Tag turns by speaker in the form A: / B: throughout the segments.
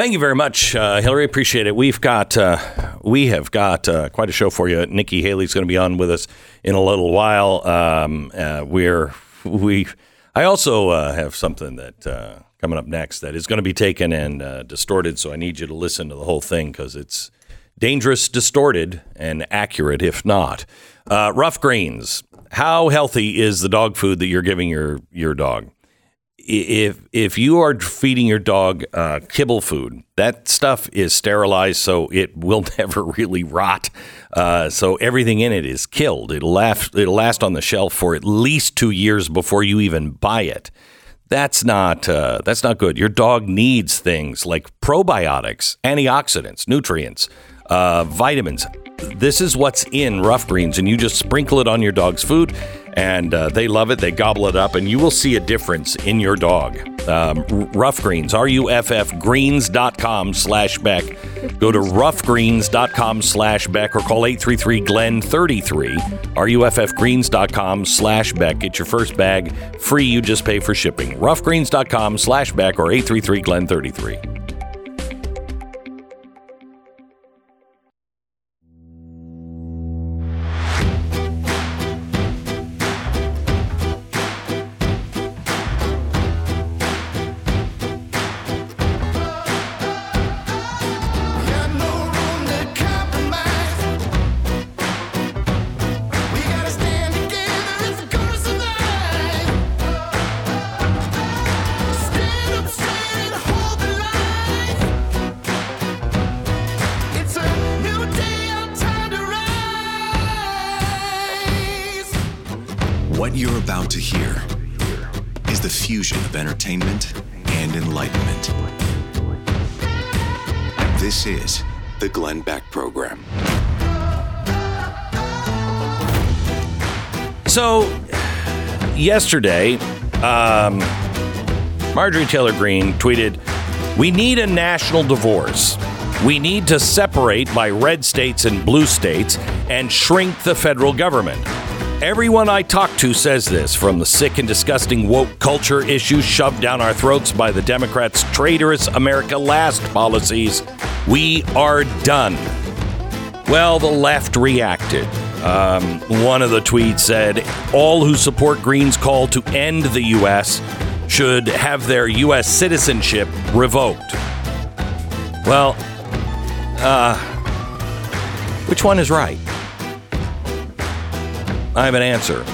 A: Thank you very much, uh, Hillary. Appreciate it. We've got uh, we have got uh, quite a show for you. Nikki Haley's going to be on with us in a little while. Um, uh, we're we. I also uh, have something that uh, coming up next that is going to be taken and distorted. So I need you to listen to the whole thing because it's dangerous, distorted, and accurate if not. Ruff Greens. How healthy is the dog food that you're giving your your dog? If if you are feeding your dog uh, kibble food, that stuff is sterilized, so it will never really rot. Uh, so everything in it is killed. It'll last. It'll last on the shelf for at least two years before you even buy it. That's not uh, that's not good. Your dog needs things like probiotics, antioxidants, nutrients, uh, vitamins. This is what's in Ruff Greens, and you just sprinkle it on your dog's food and uh, they love it. They gobble it up, and you will see a difference in your dog. Um, Ruff Greens, R-U-F-F greens.com slash Beck. Go to ruffgreens.com slash Beck or call 833-GLEN-33, R-U-F-F greens.com slash Beck. Get your first bag free. You just pay for shipping. ruffgreens.com slash Beck or 833-GLEN-33. So, yesterday, um, Marjorie Taylor Greene tweeted, We need a national divorce. We need to separate by red states and blue states and shrink the federal government. Everyone I talk to says this from the sick and disgusting woke culture issues shoved down our throats by the Democrats' traitorous America Last policies. We are done. Well, the left reacted. Um, one of the tweets said, All who support Greene's call to end the U.S. should have their U.S. citizenship revoked. Well, uh, which one is right? I have an answer,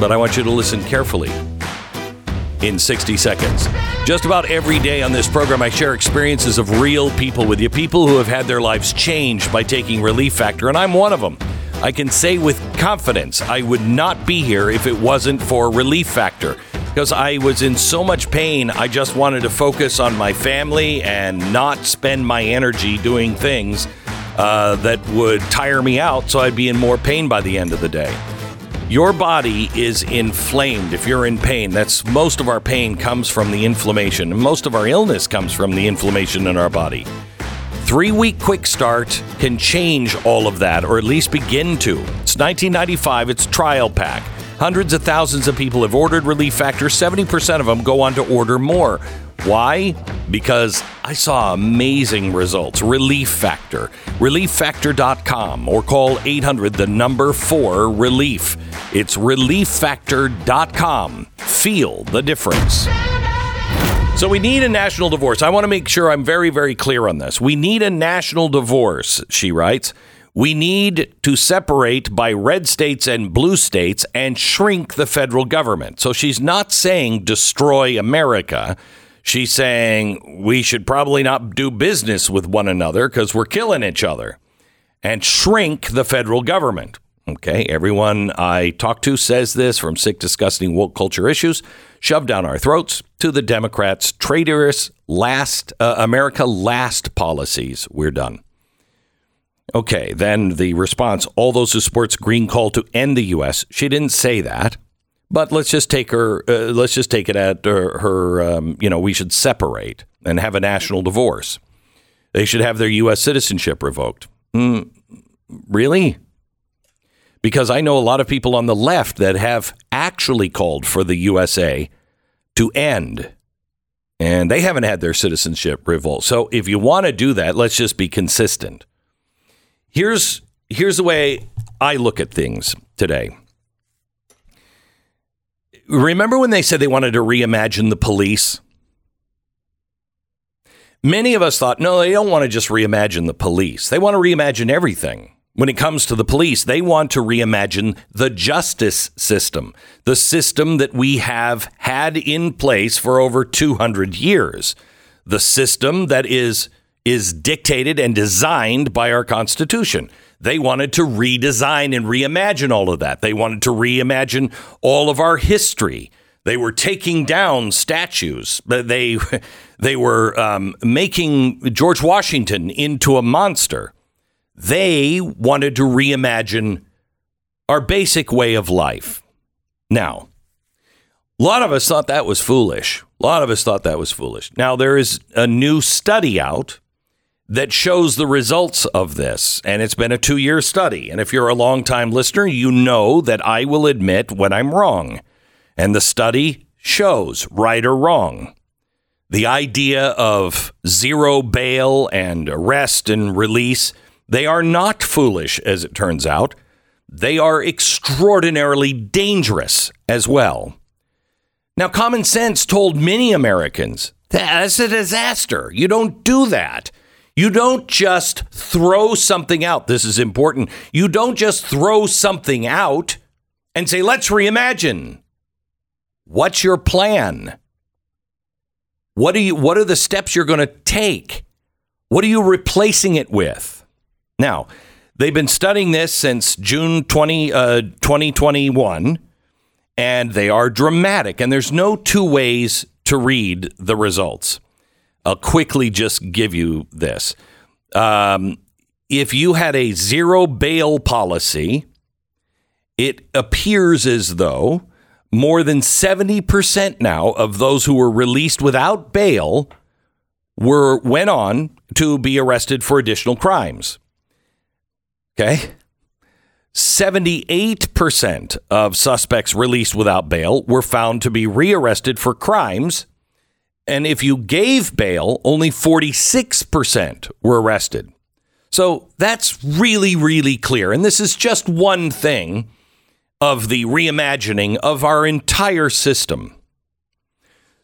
A: but I want you to listen carefully in 60 seconds. Just about every day on this program, I share experiences of real people with you, people who have had their lives changed by taking Relief Factor, and I'm one of them. I can say with confidence I would not be here if it wasn't for Relief Factor because I was in so much pain. I just wanted to focus on my family and not spend my energy doing things uh, that would tire me out, so I'd be in more pain by the end of the day. Your body is inflamed if you're in pain. That's most of our pain comes from the inflammation. Most of our illness comes from the inflammation in our body. Three week quick start can change all of that, or at least begin to. It's 1995, it's trial pack. Hundreds of thousands of people have ordered Relief Factor. 70% of them go on to order more. Why? Because I saw amazing results. Relief Factor. ReliefFactor.com or call 800 the number 4 relief. It's ReliefFactor.com. Feel the difference. So we need a national divorce. I want to make sure I'm very, very clear on this. We need a national divorce, she writes. We need to separate by red states and blue states and shrink the federal government. So she's not saying destroy America. She's saying we should probably not do business with one another because we're killing each other and shrink the federal government. Okay, everyone I talk to says this from sick, disgusting woke culture issues shoved down our throats to the Democrats' traitorous last uh, America last policies. We're done. Okay, then the response: all those who supports Greene call to end the U.S. She didn't say that, but let's just take her. Uh, let's just take it at her. her um, you know, we should separate and have a national divorce. They should have their U.S. citizenship revoked. Mm, really? because I know a lot of people on the left that have actually called for the USA to end And they haven't had their citizenship revoked. So if you want to do that, let's just be consistent. Here's here's the way I look at things today. Remember when they said they wanted to reimagine the police? Many of us thought, no, they don't want to just reimagine the police. They want to reimagine everything. When it comes to the police, they want to reimagine the justice system, the system that we have had in place for over 200 years, the system that is is dictated and designed by our Constitution. They wanted to redesign and reimagine all of that. They wanted to reimagine all of our history. They were taking down statues. They they were um, making George Washington into a monster. They wanted to reimagine our basic way of life. Now, a lot of us thought that was foolish. A lot of us thought that was foolish. Now, there is a new study out that shows the results of this. And it's been a two year study. And if you're a long-time listener, you know that I will admit when I'm wrong. And the study shows, right or wrong, the idea of zero bail and arrest and release, they are not foolish, as it turns out. They are extraordinarily dangerous as well. Now, common sense told many Americans that's a disaster. You don't do that. You don't just throw something out. This is important. You don't just throw something out and say, let's reimagine. What's your plan? What are you what are the steps you're going to take? What are you replacing it with? Now, they've been studying this since June 20, uh, 2021, and they are dramatic. And there's no two ways to read the results. I'll quickly just give you this. Um, if you had a zero bail policy, it appears as though more than 70% now of those who were released without bail were went on to be arrested for additional crimes. Okay? 78% of suspects released without bail were found to be rearrested for crimes and if you gave bail, only 46% were arrested. So that's really, really clear. And this is just one thing of the reimagining of our entire system.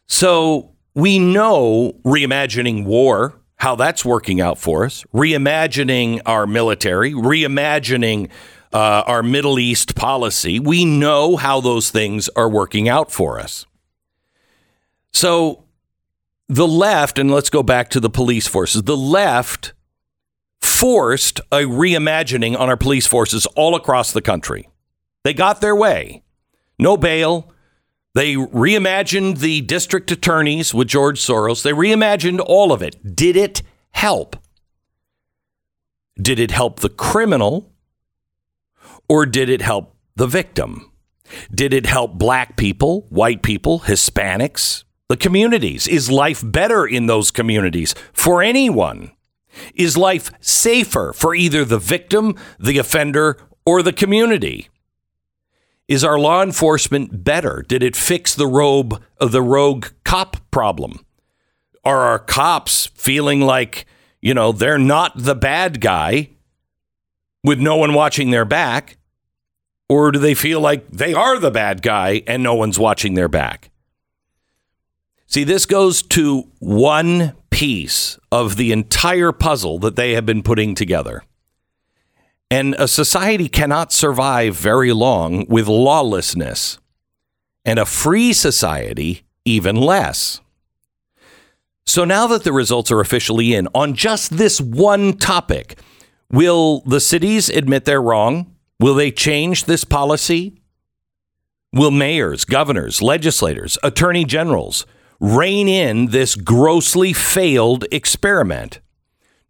A: So we know reimagining war, how that's working out for us, reimagining our military, reimagining uh, our Middle East policy. We know how those things are working out for us. So the left, and let's go back to the police forces, the left forced a reimagining on our police forces all across the country. They got their way. No bail. They reimagined the district attorneys with George Soros. They reimagined all of it. Did it help? Did it help the criminal or did it help the victim? Did it help black people, white people, Hispanics, the communities? Is life better in those communities for anyone? Is life safer for either the victim, the offender, or the community? Is our law enforcement better? Did it fix the robe of uh, the rogue cop problem? Are our cops feeling like, you know, they're not the bad guy with no one watching their back? Or do they feel like they are the bad guy and no one's watching their back? See, this goes to one piece of the entire puzzle that they have been putting together. And a society cannot survive very long with lawlessness, and a free society, even less. So now that the results are officially in on just this one topic, will the cities admit they're wrong? Will they change this policy? Will mayors, governors, legislators, attorney generals, rein in this grossly failed experiment?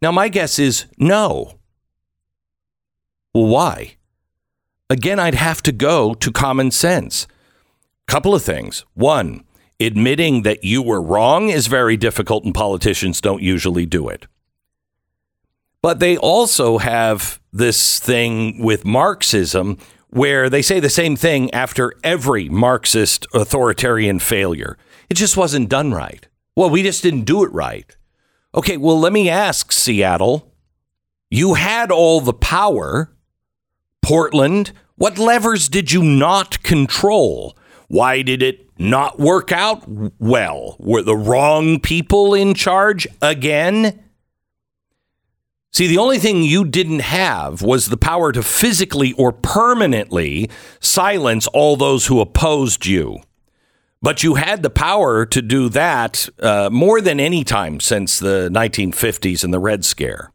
A: Now, my guess is no. Why? Again, I'd have to go to common sense. Couple of things. One, admitting that you were wrong is very difficult, and politicians don't usually do it. But they also have this thing with Marxism where they say the same thing after every Marxist authoritarian failure. It just wasn't done right. Well, we just didn't do it right. Okay, well, let me ask Seattle. You had all the power. Portland, what levers did you not control? Why did it not work out well? Were the wrong people in charge again? See, the only thing you didn't have was the power to physically or permanently silence all those who opposed you. But you had the power to do that uh, more than any time since the 1950s and the Red Scare.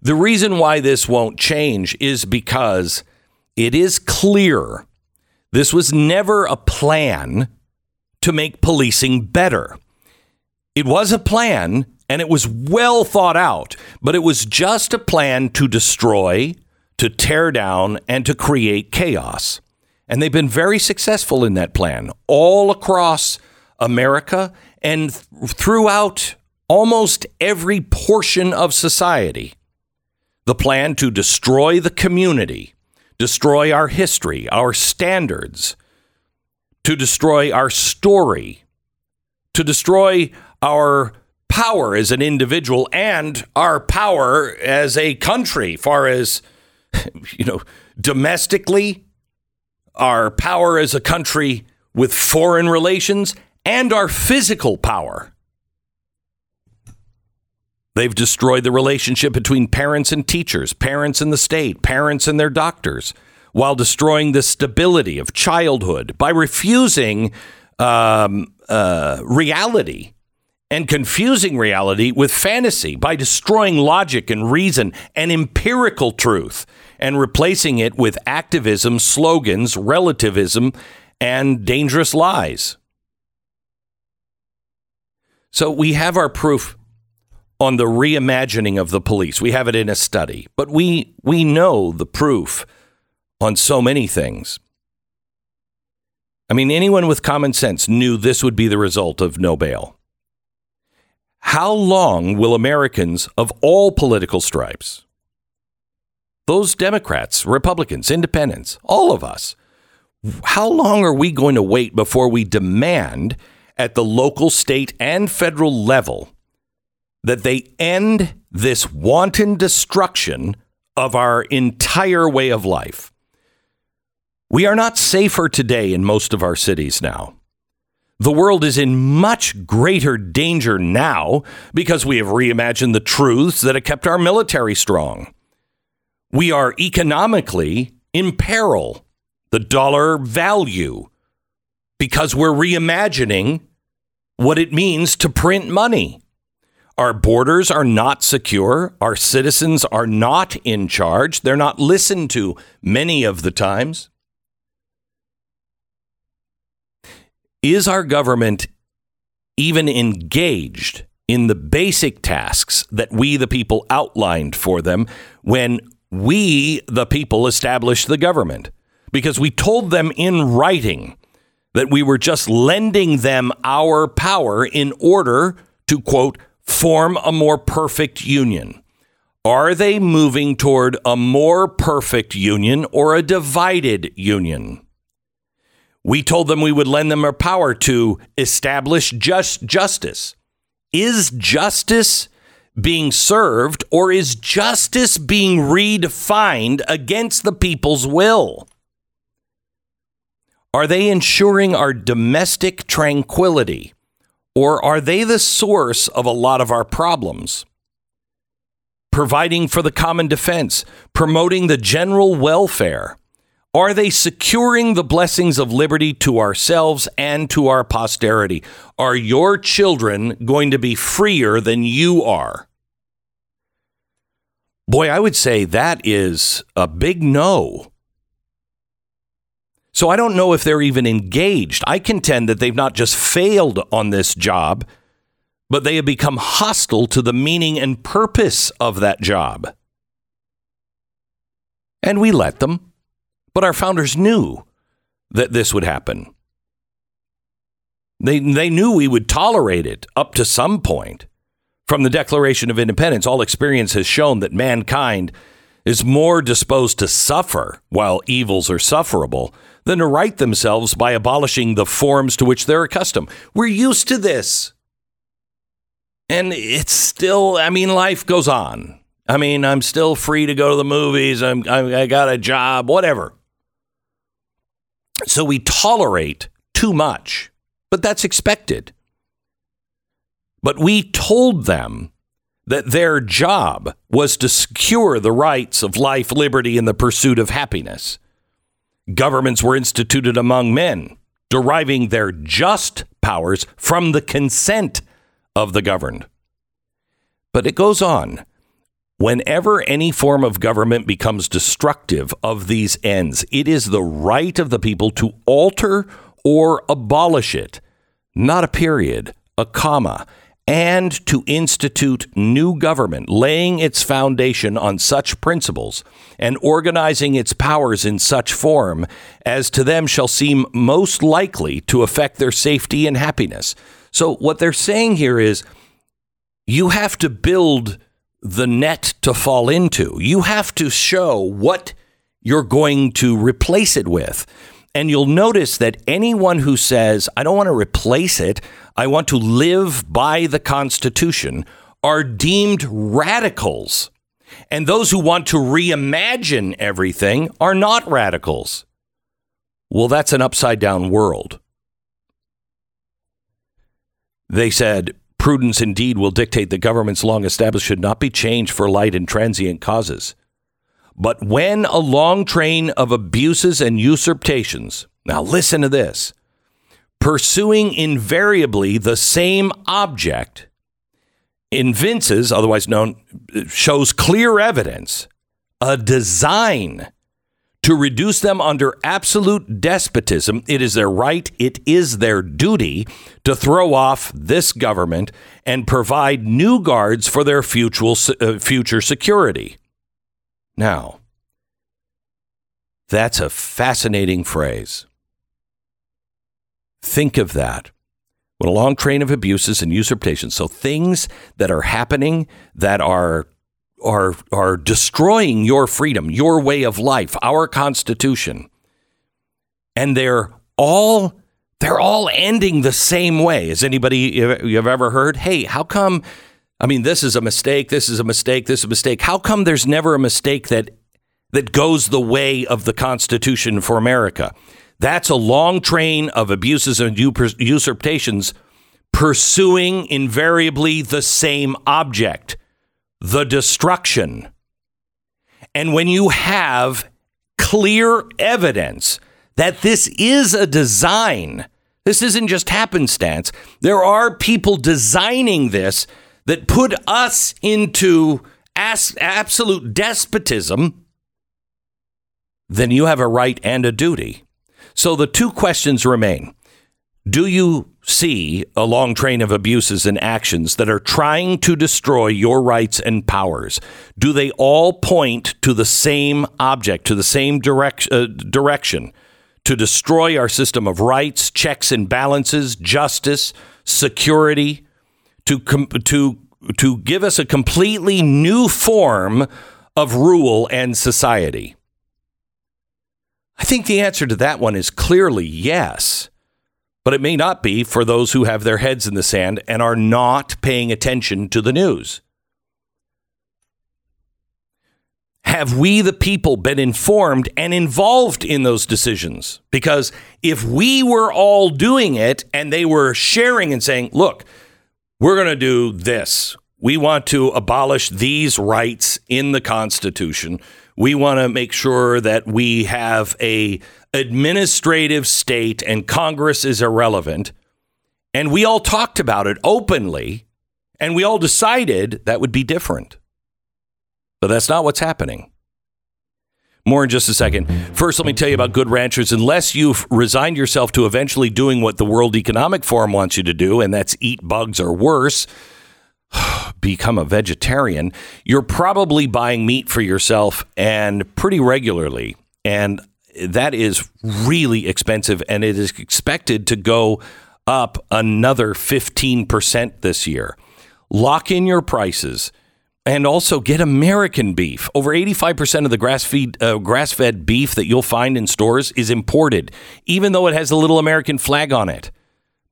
A: The reason why this won't change is because it is clear this was never a plan to make policing better. It was a plan and it was well thought out, but it was just a plan to destroy, to tear down, and to create chaos. And they've been very successful in that plan all across America and th- throughout almost every portion of society. The plan to destroy the community, destroy our history, our standards, to destroy our story, to destroy our power as an individual and our power as a country, far as, you know, domestically, our power as a country with foreign relations, and our physical power. They've destroyed the relationship between parents and teachers, parents and the state, parents and their doctors, while destroying the stability of childhood by refusing um, uh, reality and confusing reality with fantasy by destroying logic and reason and empirical truth and replacing it with activism, slogans, relativism, and dangerous lies. So we have our proof on the reimagining of the police. We have it in a study, but we we know the proof on so many things. I mean, anyone with common sense knew this would be the result of no bail. How long will Americans of all political stripes, those Democrats, Republicans, Independents, all of us, how long are we going to wait before we demand at the local, state, and federal level that they end this wanton destruction of our entire way of life? We are not safer today in most of our cities now. The world is in much greater danger now because we have reimagined the truths that have kept our military strong. We are economically in peril, the dollar value, because we're reimagining what it means to print money. Our borders are not secure. Our citizens are not in charge. They're not listened to many of the times. Is our government even engaged in the basic tasks that we, the people, outlined for them when we, the people, established the government? Because we told them in writing that we were just lending them our power in order to, quote, form a more perfect union. Are they moving toward a more perfect union or a divided union? We told them we would lend them our power to establish just justice. Is justice being served or is justice being redefined against the people's will? Are they ensuring our domestic tranquility or are they the source of a lot of our problems? Providing for the common defense, promoting the general welfare are they securing the blessings of liberty to ourselves and to our posterity? Are your children going to be freer than you are? Boy, I would say that is a big no. So I don't know if they're even engaged. I contend that they've not just failed on this job, but they have become hostile to the meaning and purpose of that job. And we let them. But our founders knew that this would happen. They, they knew we would tolerate it up to some point. From the Declaration of Independence, all experience has shown that mankind is more disposed to suffer while evils are sufferable than to right themselves by abolishing the forms to which they're accustomed. We're used to this. And it's still, I mean, life goes on. I mean, I'm still free to go to the movies. I'm, I, I got a job, whatever. So we tolerate too much, but that's expected. But we told them that their job was to secure the rights of life, liberty, and the pursuit of happiness. Governments were instituted among men, deriving their just powers from the consent of the governed. But it goes on. Whenever any form of government becomes destructive of these ends, it is the right of the people to alter or abolish it, not a period, a comma and to institute new government, laying its foundation on such principles and organizing its powers in such form as to them shall seem most likely to affect their safety and happiness. So, what they're saying here is you have to build the net to fall into, you have to show what you're going to replace it with. And you'll notice that anyone who says, I don't want to replace it, I want to live by the Constitution, are deemed radicals. And those who want to reimagine everything are not radicals. Well, that's an upside down world. They said, prudence indeed will dictate that governments long established should not be changed for light and transient causes. But when a long train of abuses and usurpations, now listen to this, pursuing invariably the same object, evinces, otherwise known, shows clear evidence, a design to reduce them under absolute despotism. It is their right, it is their duty to throw off this government and provide new guards for their future, uh, future security. Now, that's a fascinating phrase. Think of that. When a long train of abuses and usurpations, so things that are happening that are are are destroying your freedom, your way of life, our constitution. And they're all they're all ending the same way. Has anybody you've ever heard? Hey, how come I mean, this is a mistake. This is a mistake. This is a mistake. How come there's never a mistake that that goes the way of the Constitution for America? That's a long train of abuses and usurpations pursuing invariably the same object, the destruction. And when you have clear evidence that this is a design, this isn't just happenstance. There are people designing this that put us into as- absolute despotism, then you have a right and a duty. So the two questions remain. Do you see a long train of abuses and actions that are trying to destroy your rights and powers? Do they all point to the same object, to the same uh, direction, to destroy our system of rights, checks and balances, justice, security, to com- to to give us a completely new form of rule and society? I think the answer to that one is clearly yes, but it may not be for those who have their heads in the sand and are not paying attention to the news. Have we, the people, been informed and involved in those decisions? Because if we were all doing it and they were sharing and saying, look, we're going to do this. We want to abolish these rights in the Constitution. We want to make sure that we have a administrative state and Congress is irrelevant. And we all talked about it openly and we all decided that would be different. But that's not what's happening. More in just a second. First, let me tell you about Good Ranchers. Unless you've resigned yourself to eventually doing what the World Economic Forum wants you to do, and that's eat bugs or worse, become a vegetarian, you're probably buying meat for yourself and pretty regularly. And that is really expensive, and it is expected to go up another 15% this year. Lock in your prices and also get American beef. Over 85% of the grass-fed, uh, grass-fed beef that you'll find in stores is imported, even though it has a little American flag on it.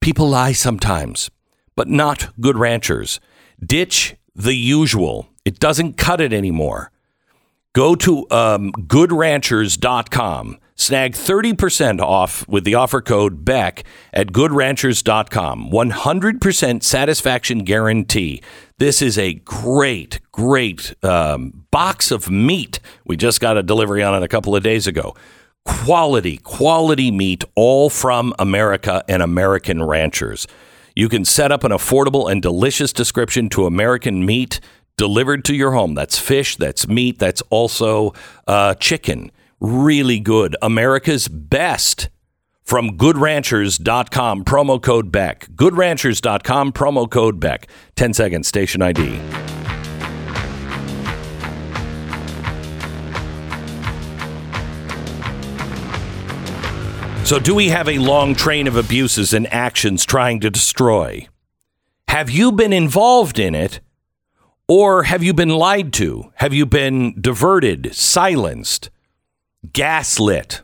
A: People lie sometimes, but not good ranchers. Ditch the usual. It doesn't cut it anymore. Go to um, goodranchers.com. Snag 30% off with the offer code BECK at goodranchers.com. 100% satisfaction guarantee. This is a great, great um, box of meat. We just got a delivery on it a couple of days ago. Quality, quality meat, all from America and American ranchers. You can set up an affordable and delicious description to American meat delivered to your home. That's fish, that's meat, that's also uh, chicken. Really good. America's best from goodranchers.com, promo code Beck. Goodranchers.com, promo code Beck. 10 seconds, station ID. So, do we have a long train of abuses and actions trying to destroy? Have you been involved in it? Or have you been lied to? Have you been diverted, silenced, gaslit?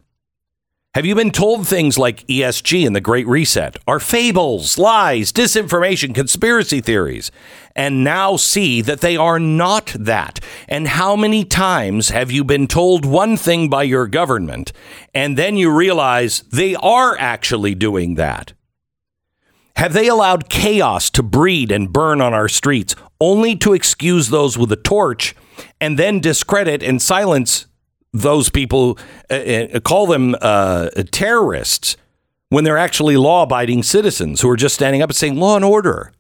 A: Have you been told things like ESG and the Great Reset are fables, lies, disinformation, conspiracy theories, and now see that they are not that? And how many times have you been told one thing by your government and then you realize they are actually doing that? Have they allowed chaos to breed and burn on our streets only to excuse those with a torch and then discredit and silence those people, uh, uh, call them uh, terrorists, when they're actually law abiding citizens who are just standing up and saying law and order.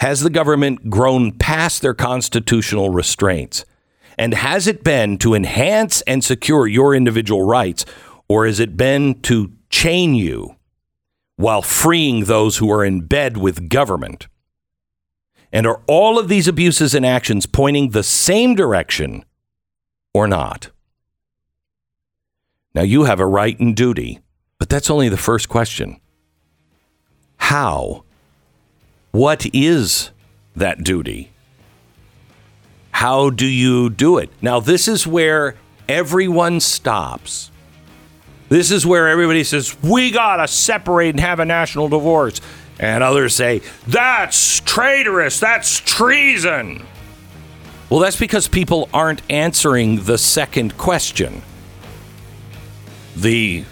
A: Has the government grown past their constitutional restraints? And has it been to enhance and secure your individual rights, or has it been to chain you while freeing those who are in bed with government? And are all of these abuses and actions pointing the same direction or not? Now, you have a right and duty, but that's only the first question. How? What is that duty? How do you do it? Now, this is where everyone stops. This is where everybody says, we got to separate and have a national divorce. And others say, that's traitorous, that's treason. Well, that's because people aren't answering the second question. The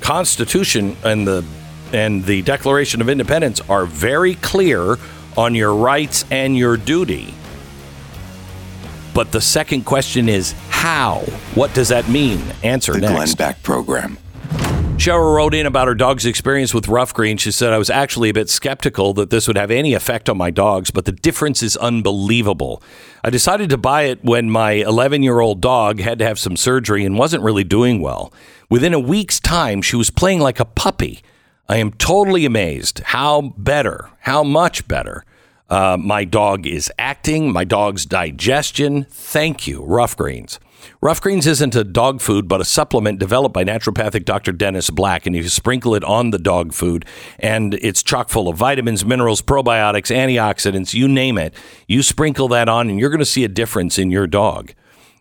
A: Constitution and the and the Declaration of Independence are very clear on your rights and your duty. But the second question is how? What does that mean? Answer
B: the
A: next.
B: Glenn Beck program.
A: Cheryl wrote in about her dog's experience with Ruff Green. She said, I was actually a bit skeptical that this would have any effect on my dogs, but the difference is unbelievable. I decided to buy it when my 11 year old dog had to have some surgery and wasn't really doing well. Within a week's time, she was playing like a puppy. I am totally amazed how better, how much better uh, my dog is acting, my dog's digestion. Thank you, Ruff Greens. Ruff Greens isn't a dog food, but a supplement developed by naturopathic Dr. Dennis Black. And you sprinkle it on the dog food, and it's chock full of vitamins, minerals, probiotics, antioxidants, you name it. You sprinkle that on, and you're going to see a difference in your dog.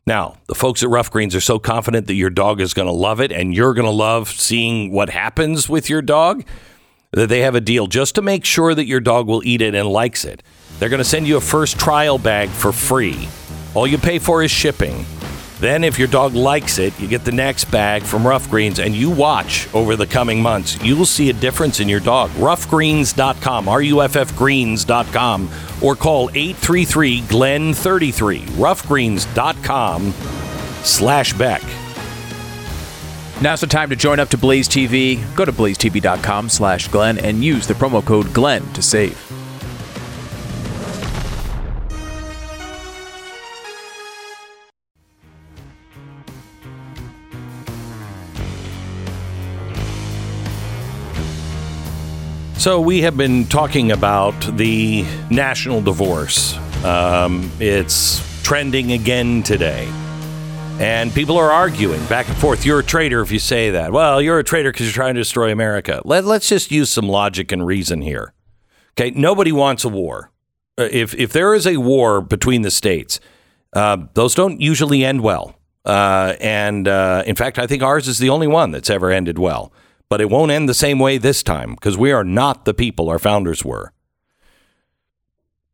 A: Now, the folks at Ruff Greens are so confident that your dog is going to love it and you're going to love seeing what happens with your dog that they have a deal just to make sure that your dog will eat it and likes it. They're going to send you a first trial bag for free. All you pay for is shipping. Then, if your dog likes it, you get the next bag from Ruff Greens and you watch over the coming months. You will see a difference in your dog. RuffGreens.com, R U F F Greens.com, or call 833 Glenn 33. RuffGreens.com slash Beck.
C: Now's the time to join up to Blaze TV. Go to blazetv.com slash Glenn and use the promo code Glenn to save.
A: So, we have been talking about the national divorce. Um, it's trending again today. And people are arguing back and forth. You're a traitor if you say that. Well, you're a traitor because you're trying to destroy America. Let, let's just use some logic and reason here. Okay, nobody wants a war. uh, if if there is a war between the states, uh, those don't usually end well. Uh, and uh, in fact, I think ours is the only one that's ever ended well. But it won't end the same way this time because we are not the people our founders were.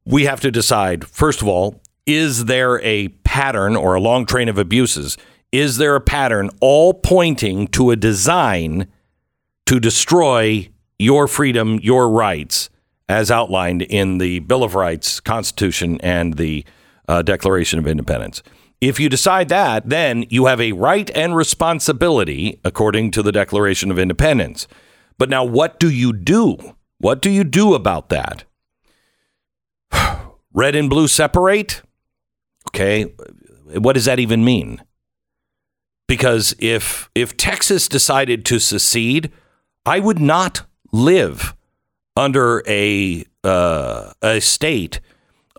A: We have to decide, first of all, is there a pattern or a long train of abuses? Is there a pattern all pointing to a design to destroy your freedom, your rights, as outlined in the Bill of Rights, Constitution, and the uh, Declaration of Independence? If you decide that, then you have a right and responsibility according to the Declaration of Independence. But now, what do you do? What do you do about that? Red and blue separate? Okay. What does that even mean? Because if if Texas decided to secede, I would not live under a uh, a state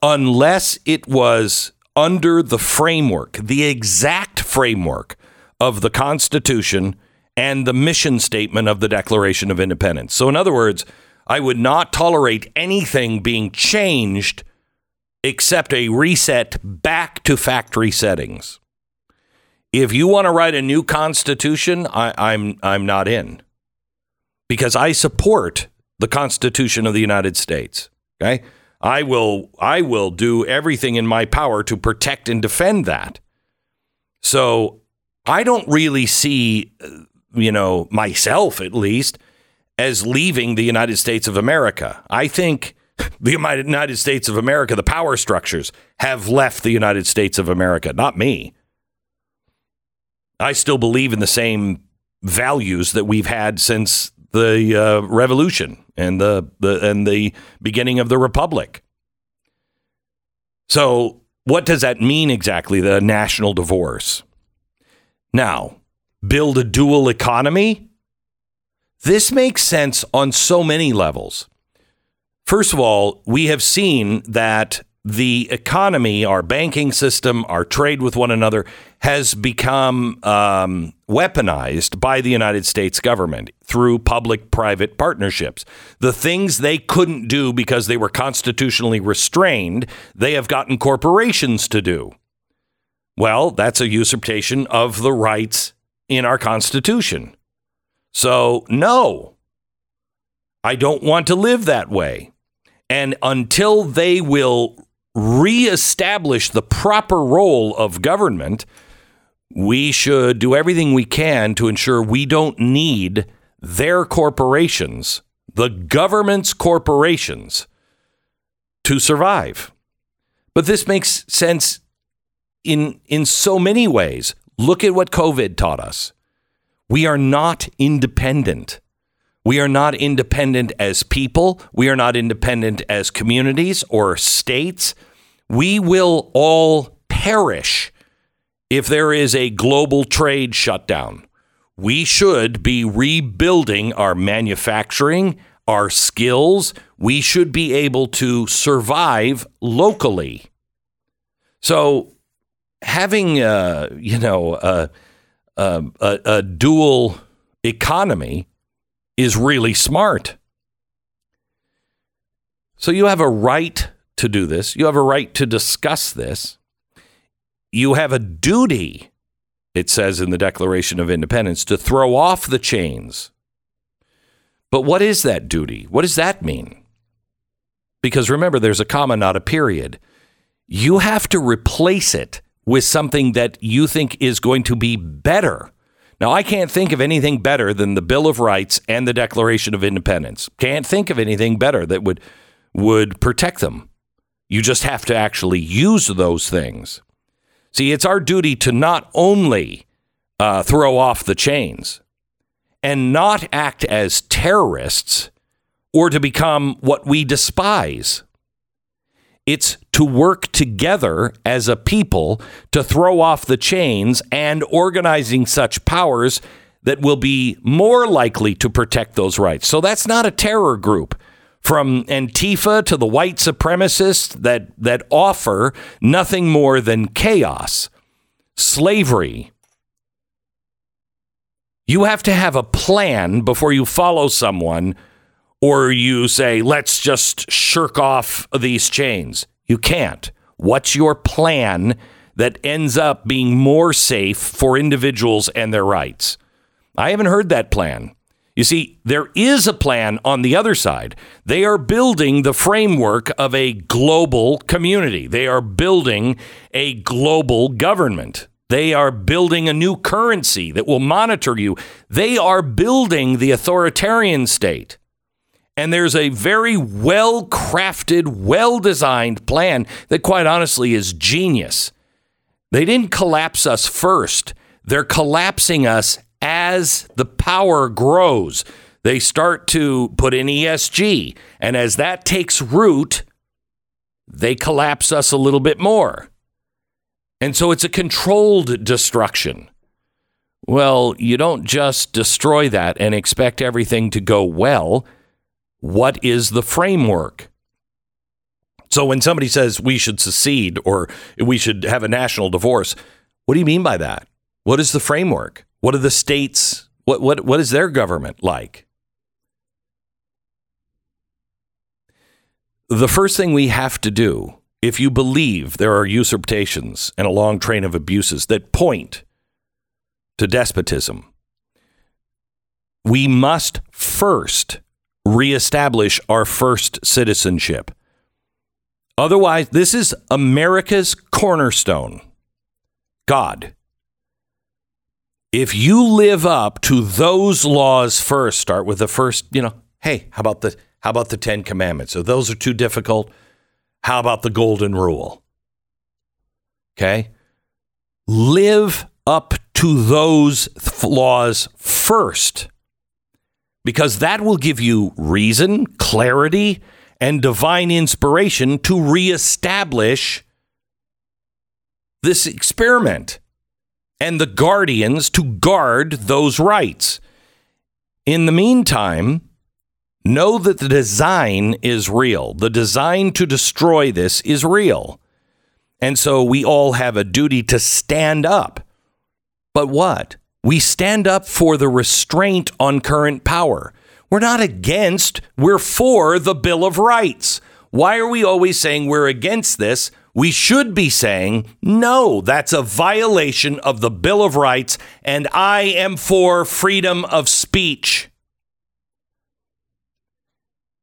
A: unless it was under the framework, the exact framework of the Constitution and the mission statement of the Declaration of Independence. So, in other words, I would not tolerate anything being changed except a reset back to factory settings. If you want to write a new constitution, I, I'm I'm not in because I support the Constitution of the United States. Okay. I will I will do everything in my power to protect and defend that. So I don't really see uh, you know myself at least as leaving the United States of America. I think the United States of America, the power structures have left the United States of America, not me. I still believe in the same values that we've had since the uh, revolution and the, the and the beginning of the republic. So, what does that mean exactly? The national divorce. Now, build a dual economy. This makes sense on so many levels. First of all, we have seen that the economy, our banking system, our trade with one another has become um, weaponized by the United States government through public private partnerships. The things they couldn't do because they were constitutionally restrained, they have gotten corporations to do. Well, that's a usurpation of the rights in our Constitution. So, no, I don't want to live that way. And until they will reestablish the proper role of government, we should do everything we can to ensure we don't need their corporations, the government's corporations, to survive. But this makes sense in, in so many ways. Look at what COVID taught us. We are not independent. We are not independent as people. We are not independent as communities or states. We will all perish if there is a global trade shutdown. We should be rebuilding our manufacturing, our skills. We should be able to survive locally. So, having a, you know a, a dual economy is really smart. So you have a right to do this. You have a right to discuss this. You have a duty, it says in the Declaration of Independence, to throw off the chains. But what is that duty? What does that mean? Because remember, there's a comma, not a period. You have to replace it with something that you think is going to be better. Now, I can't think of anything better than the Bill of Rights and the Declaration of Independence. Can't think of anything better that would would protect them. You just have to actually use those things. See, it's our duty to not only uh, throw off the chains and not act as terrorists or to become what we despise. It's to work together as a people to throw off the chains and organizing such powers that will be more likely to protect those rights. So that's not a terror group from Antifa to the white supremacists that, that offer nothing more than chaos, slavery. You have to have a plan before you follow someone or you say, let's just shirk off these chains. You can't. What's your plan that ends up being more safe for individuals and their rights? I haven't heard that plan. You see, there is a plan on the other side. They are building the framework of a global community. They are building a global government. They are building a new currency that will monitor you. They are building the authoritarian state. And there's a very well crafted, well designed plan that, quite honestly, is genius. They didn't collapse us first, they're collapsing us as the power grows, they start to put in ESG. And as that takes root, they collapse us a little bit more. And so it's a controlled destruction. Well, you don't just destroy that and expect everything to go well. What is the framework? So when somebody says we should secede or we should have a national divorce, what do you mean by that? What is the framework? What are the states? What, what, what is their government like? The first thing we have to do, if you believe there are usurpations and a long train of abuses that point to despotism, we must first reestablish our first citizenship. Otherwise, this is America's cornerstone God. If you live up to those laws first, start with the first, you know, hey, how about the how about the 10 commandments? So those are too difficult. How about the golden rule? Okay? Live up to those laws first. Because that will give you reason, clarity, and divine inspiration to reestablish this experiment and the guardians to guard those rights. In the meantime, know that the design is real. The design to destroy this is real. And so we all have a duty to stand up. But what? We stand up for the restraint on current power. We're not against, we're for the Bill of Rights. Why are we always saying we're against this we should be saying, no, that's a violation of the Bill of Rights, and I am for freedom of speech.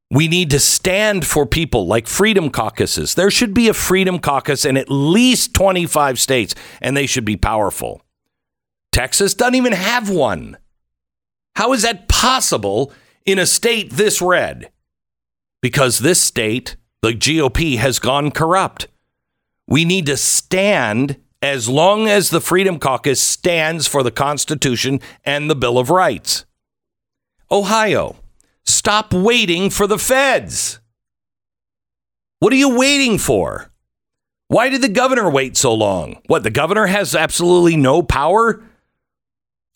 A: We need to stand for people like freedom caucuses. There should be a freedom caucus in at least 25 states, and they should be powerful. Texas doesn't even have one. How is that possible in a state this red? Because this state, the GOP, has gone corrupt. We need to stand as long as the Freedom Caucus stands for the Constitution and the Bill of Rights. Ohio, stop waiting for the feds. What are you waiting for? Why did the governor wait so long? What, the governor has absolutely no power?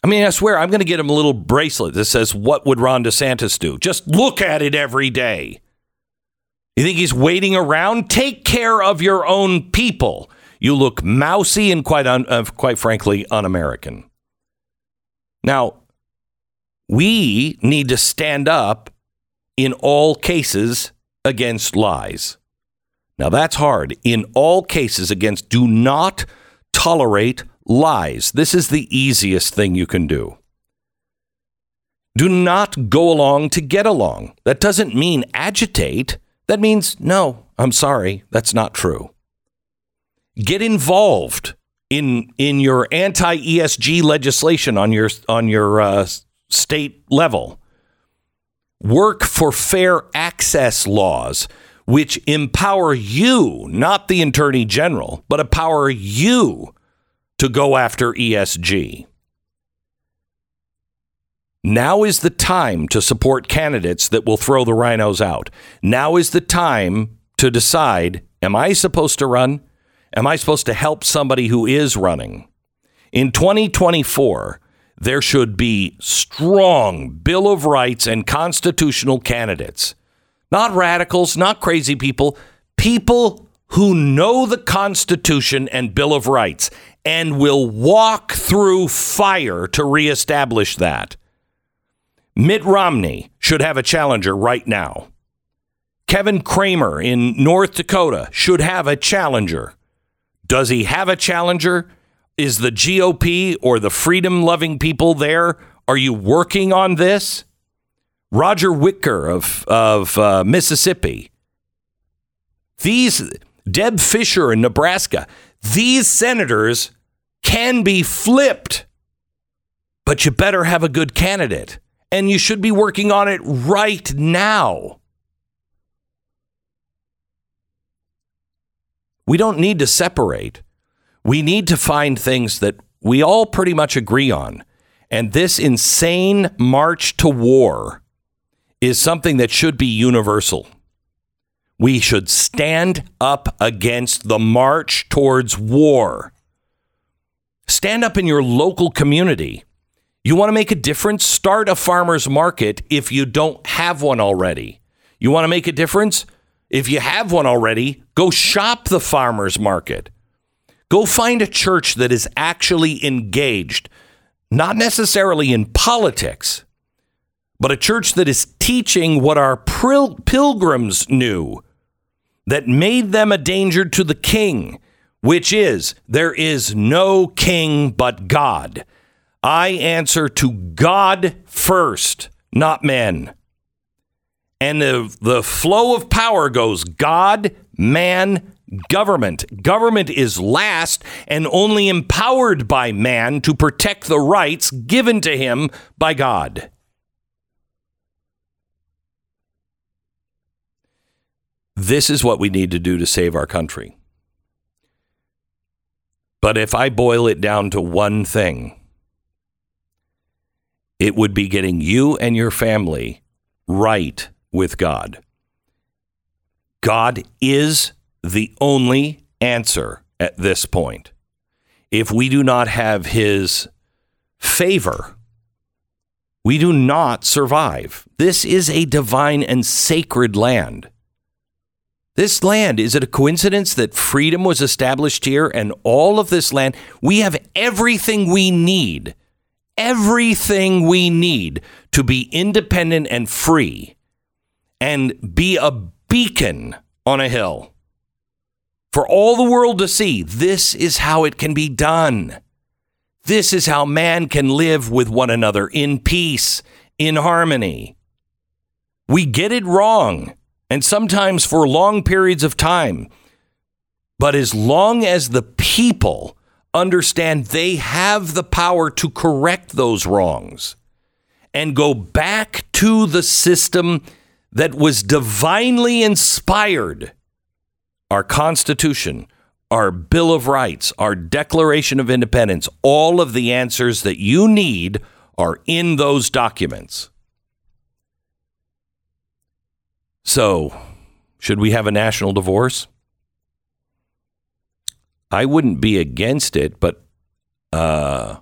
A: I mean, I swear, I'm going to get him a little bracelet that says, What would Ron DeSantis do? Just look at it every day. You think he's waiting around? Take care of your own people. You look mousy and quite, un, uh, quite frankly, un American. Now, we need to stand up in all cases against lies. Now, that's hard. In all cases against, do not tolerate lies. This is the easiest thing you can do. Do not go along to get along. That doesn't mean agitate. That means, no, I'm sorry, that's not true. Get involved in in your anti ESG legislation on your on your uh, state level. Work for fair access laws, which empower you, not the attorney general, but empower you to go after ESG. Now is the time to support candidates that will throw the RINOs out. Now is the time to decide am I supposed to run? Am I supposed to help somebody who is running? In 2024, there should be strong Bill of Rights and constitutional candidates. Not radicals, not crazy people, people who know the Constitution and Bill of Rights and will walk through fire to reestablish that. Mitt Romney should have a challenger right now. Kevin Cramer in North Dakota should have a challenger. Does he have a challenger? Is the GOP or the freedom loving people there? Are you working on this? Roger Wicker of, of uh, Mississippi. These, Deb Fischer in Nebraska, these senators can be flipped, but you better have a good candidate. And you should be working on it right now. We don't need to separate. We need to find things that we all pretty much agree on. And this insane march to war is something that should be universal. We should stand up against the march towards war. Stand up in your local community. You want to make a difference? Start a farmer's market if you don't have one already. You want to make a difference? If you have one already, go shop the farmer's market. Go find a church that is actually engaged, not necessarily in politics, but a church that is teaching what our pilgrims knew that made them a danger to the king which is there is no king but God. I answer to God first, not men. And the, the flow of power goes God, man, government. Government is last and only empowered by man to protect the rights given to him by God. This is what we need to do to save our country. But if I boil it down to one thing, it would be getting you and your family right with God. God is the only answer at this point. If we do not have his favor, we do not survive. This is a divine and sacred land. This land, is it a coincidence that freedom was established here and all of this land? We have everything we need, everything we need to be independent and free and be a beacon on a hill for all the world to see. This is how it can be done. This is how man can live with one another in peace, in harmony. We get it wrong and sometimes for long periods of time. But as long as the people understand they have the power to correct those wrongs and go back to the system that was divinely inspired, our Constitution, our Bill of Rights, our Declaration of Independence, all of the answers that you need are in those documents. So, should we have a national divorce? I wouldn't be against it, but uh,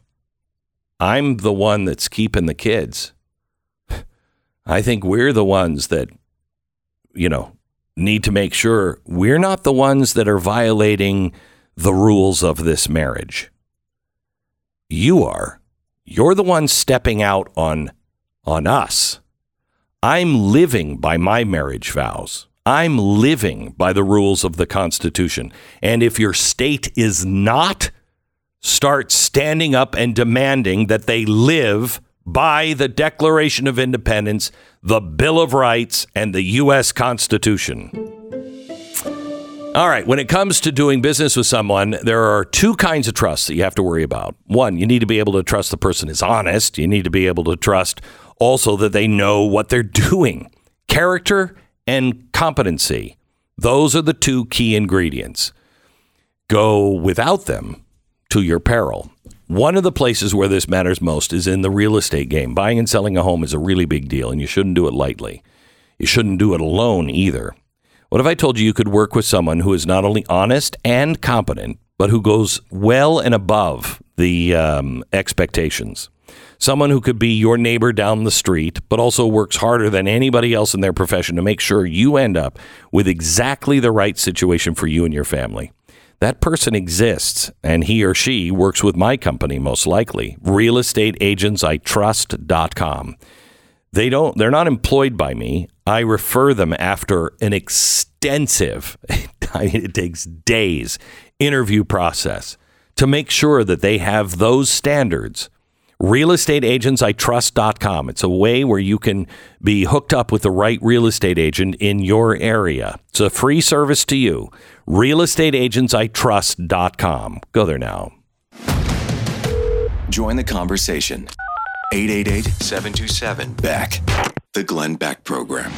A: I'm the one that's keeping the kids. I think we're the ones that, you know, need to make sure we're not the ones that are violating the rules of this marriage. You are. You're the one stepping out on on us. I'm living by my marriage vows. I'm living by the rules of the Constitution. And if your state is not, start standing up and demanding that they live by the Declaration of Independence, the Bill of Rights, and the U.S. Constitution. All right, when it comes to doing business with someone, there are two kinds of trust that you have to worry about. One, you need to be able to trust the person is honest. You need to be able to trust also that they know what they're doing. Character and competency. Those are the two key ingredients. Go without them to your peril. One of the places where this matters most is in the real estate game. Buying and selling a home is a really big deal, and you shouldn't do it lightly. You shouldn't do it alone either. What if I told you you could work with someone who is not only honest and competent, but who goes well and above the um, expectations? Someone who could be your neighbor down the street, but also works harder than anybody else in their profession to make sure you end up with exactly the right situation for you and your family. That person exists, and he or she works with my company most likely, realestateagentsitrust.com. They don't. They're not employed by me. I refer them after an extensive. it takes days interview process to make sure that they have those standards. RealestateAgentsITrust.com. It's a way where you can be hooked up with the right real estate agent in your area. It's a free service to you. RealestateAgentsITrust.com. Go there now.
B: Join the conversation. 888 727 Beck. The Glenn Beck Program.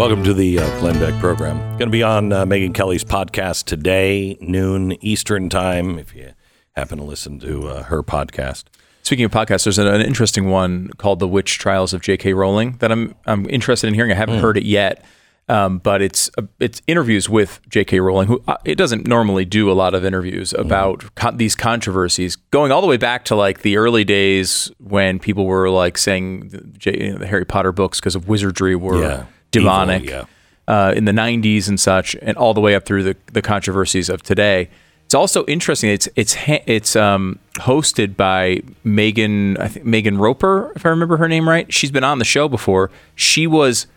A: Welcome to the uh, Glenn Beck program. Going to be on uh, Megyn Kelly's podcast today, noon Eastern time. If you happen to listen to uh, her podcast.
C: Speaking of podcasts, there's an, an, interesting one called "The Witch Trials of J.K. Rowling" that I'm I'm interested in hearing. I haven't mm. heard it yet, um, but it's uh, it's interviews with J.K. Rowling, who uh, it doesn't normally do a lot of interviews hmm. about mm. co- these controversies, going all the way back to like the early days when people were like saying the, J, you know, the Harry Potter books because of wizardry were. Yeah demonic Evil, yeah. uh, in the 90s and such, and all the way up through the, the controversies of today. It's also interesting. It's it's it's um, hosted by Megan I think Megan Roper, if I remember her name right. She's been on the show before. She was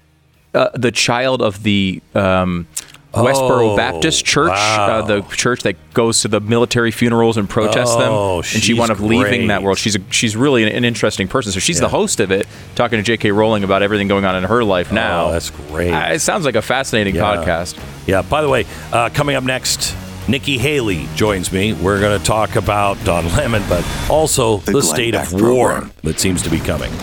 C: uh, the child of the um, Westboro oh, Baptist Church, uh, wow. uh, the church that goes to the military funerals and protests oh, them. And she wound up great. leaving that world. She's a, she's really an, an interesting person. So she's yeah. the host of it, talking to J.K. Rowling about everything going on in her life oh, now.
A: Oh, that's great.
C: Uh, it sounds like a fascinating
A: yeah.
C: podcast.
A: Yeah. By the way, uh, coming up next. Nikki Haley joins me. We're going to talk about Don Lemon, but also the, the state of war that seems to be coming.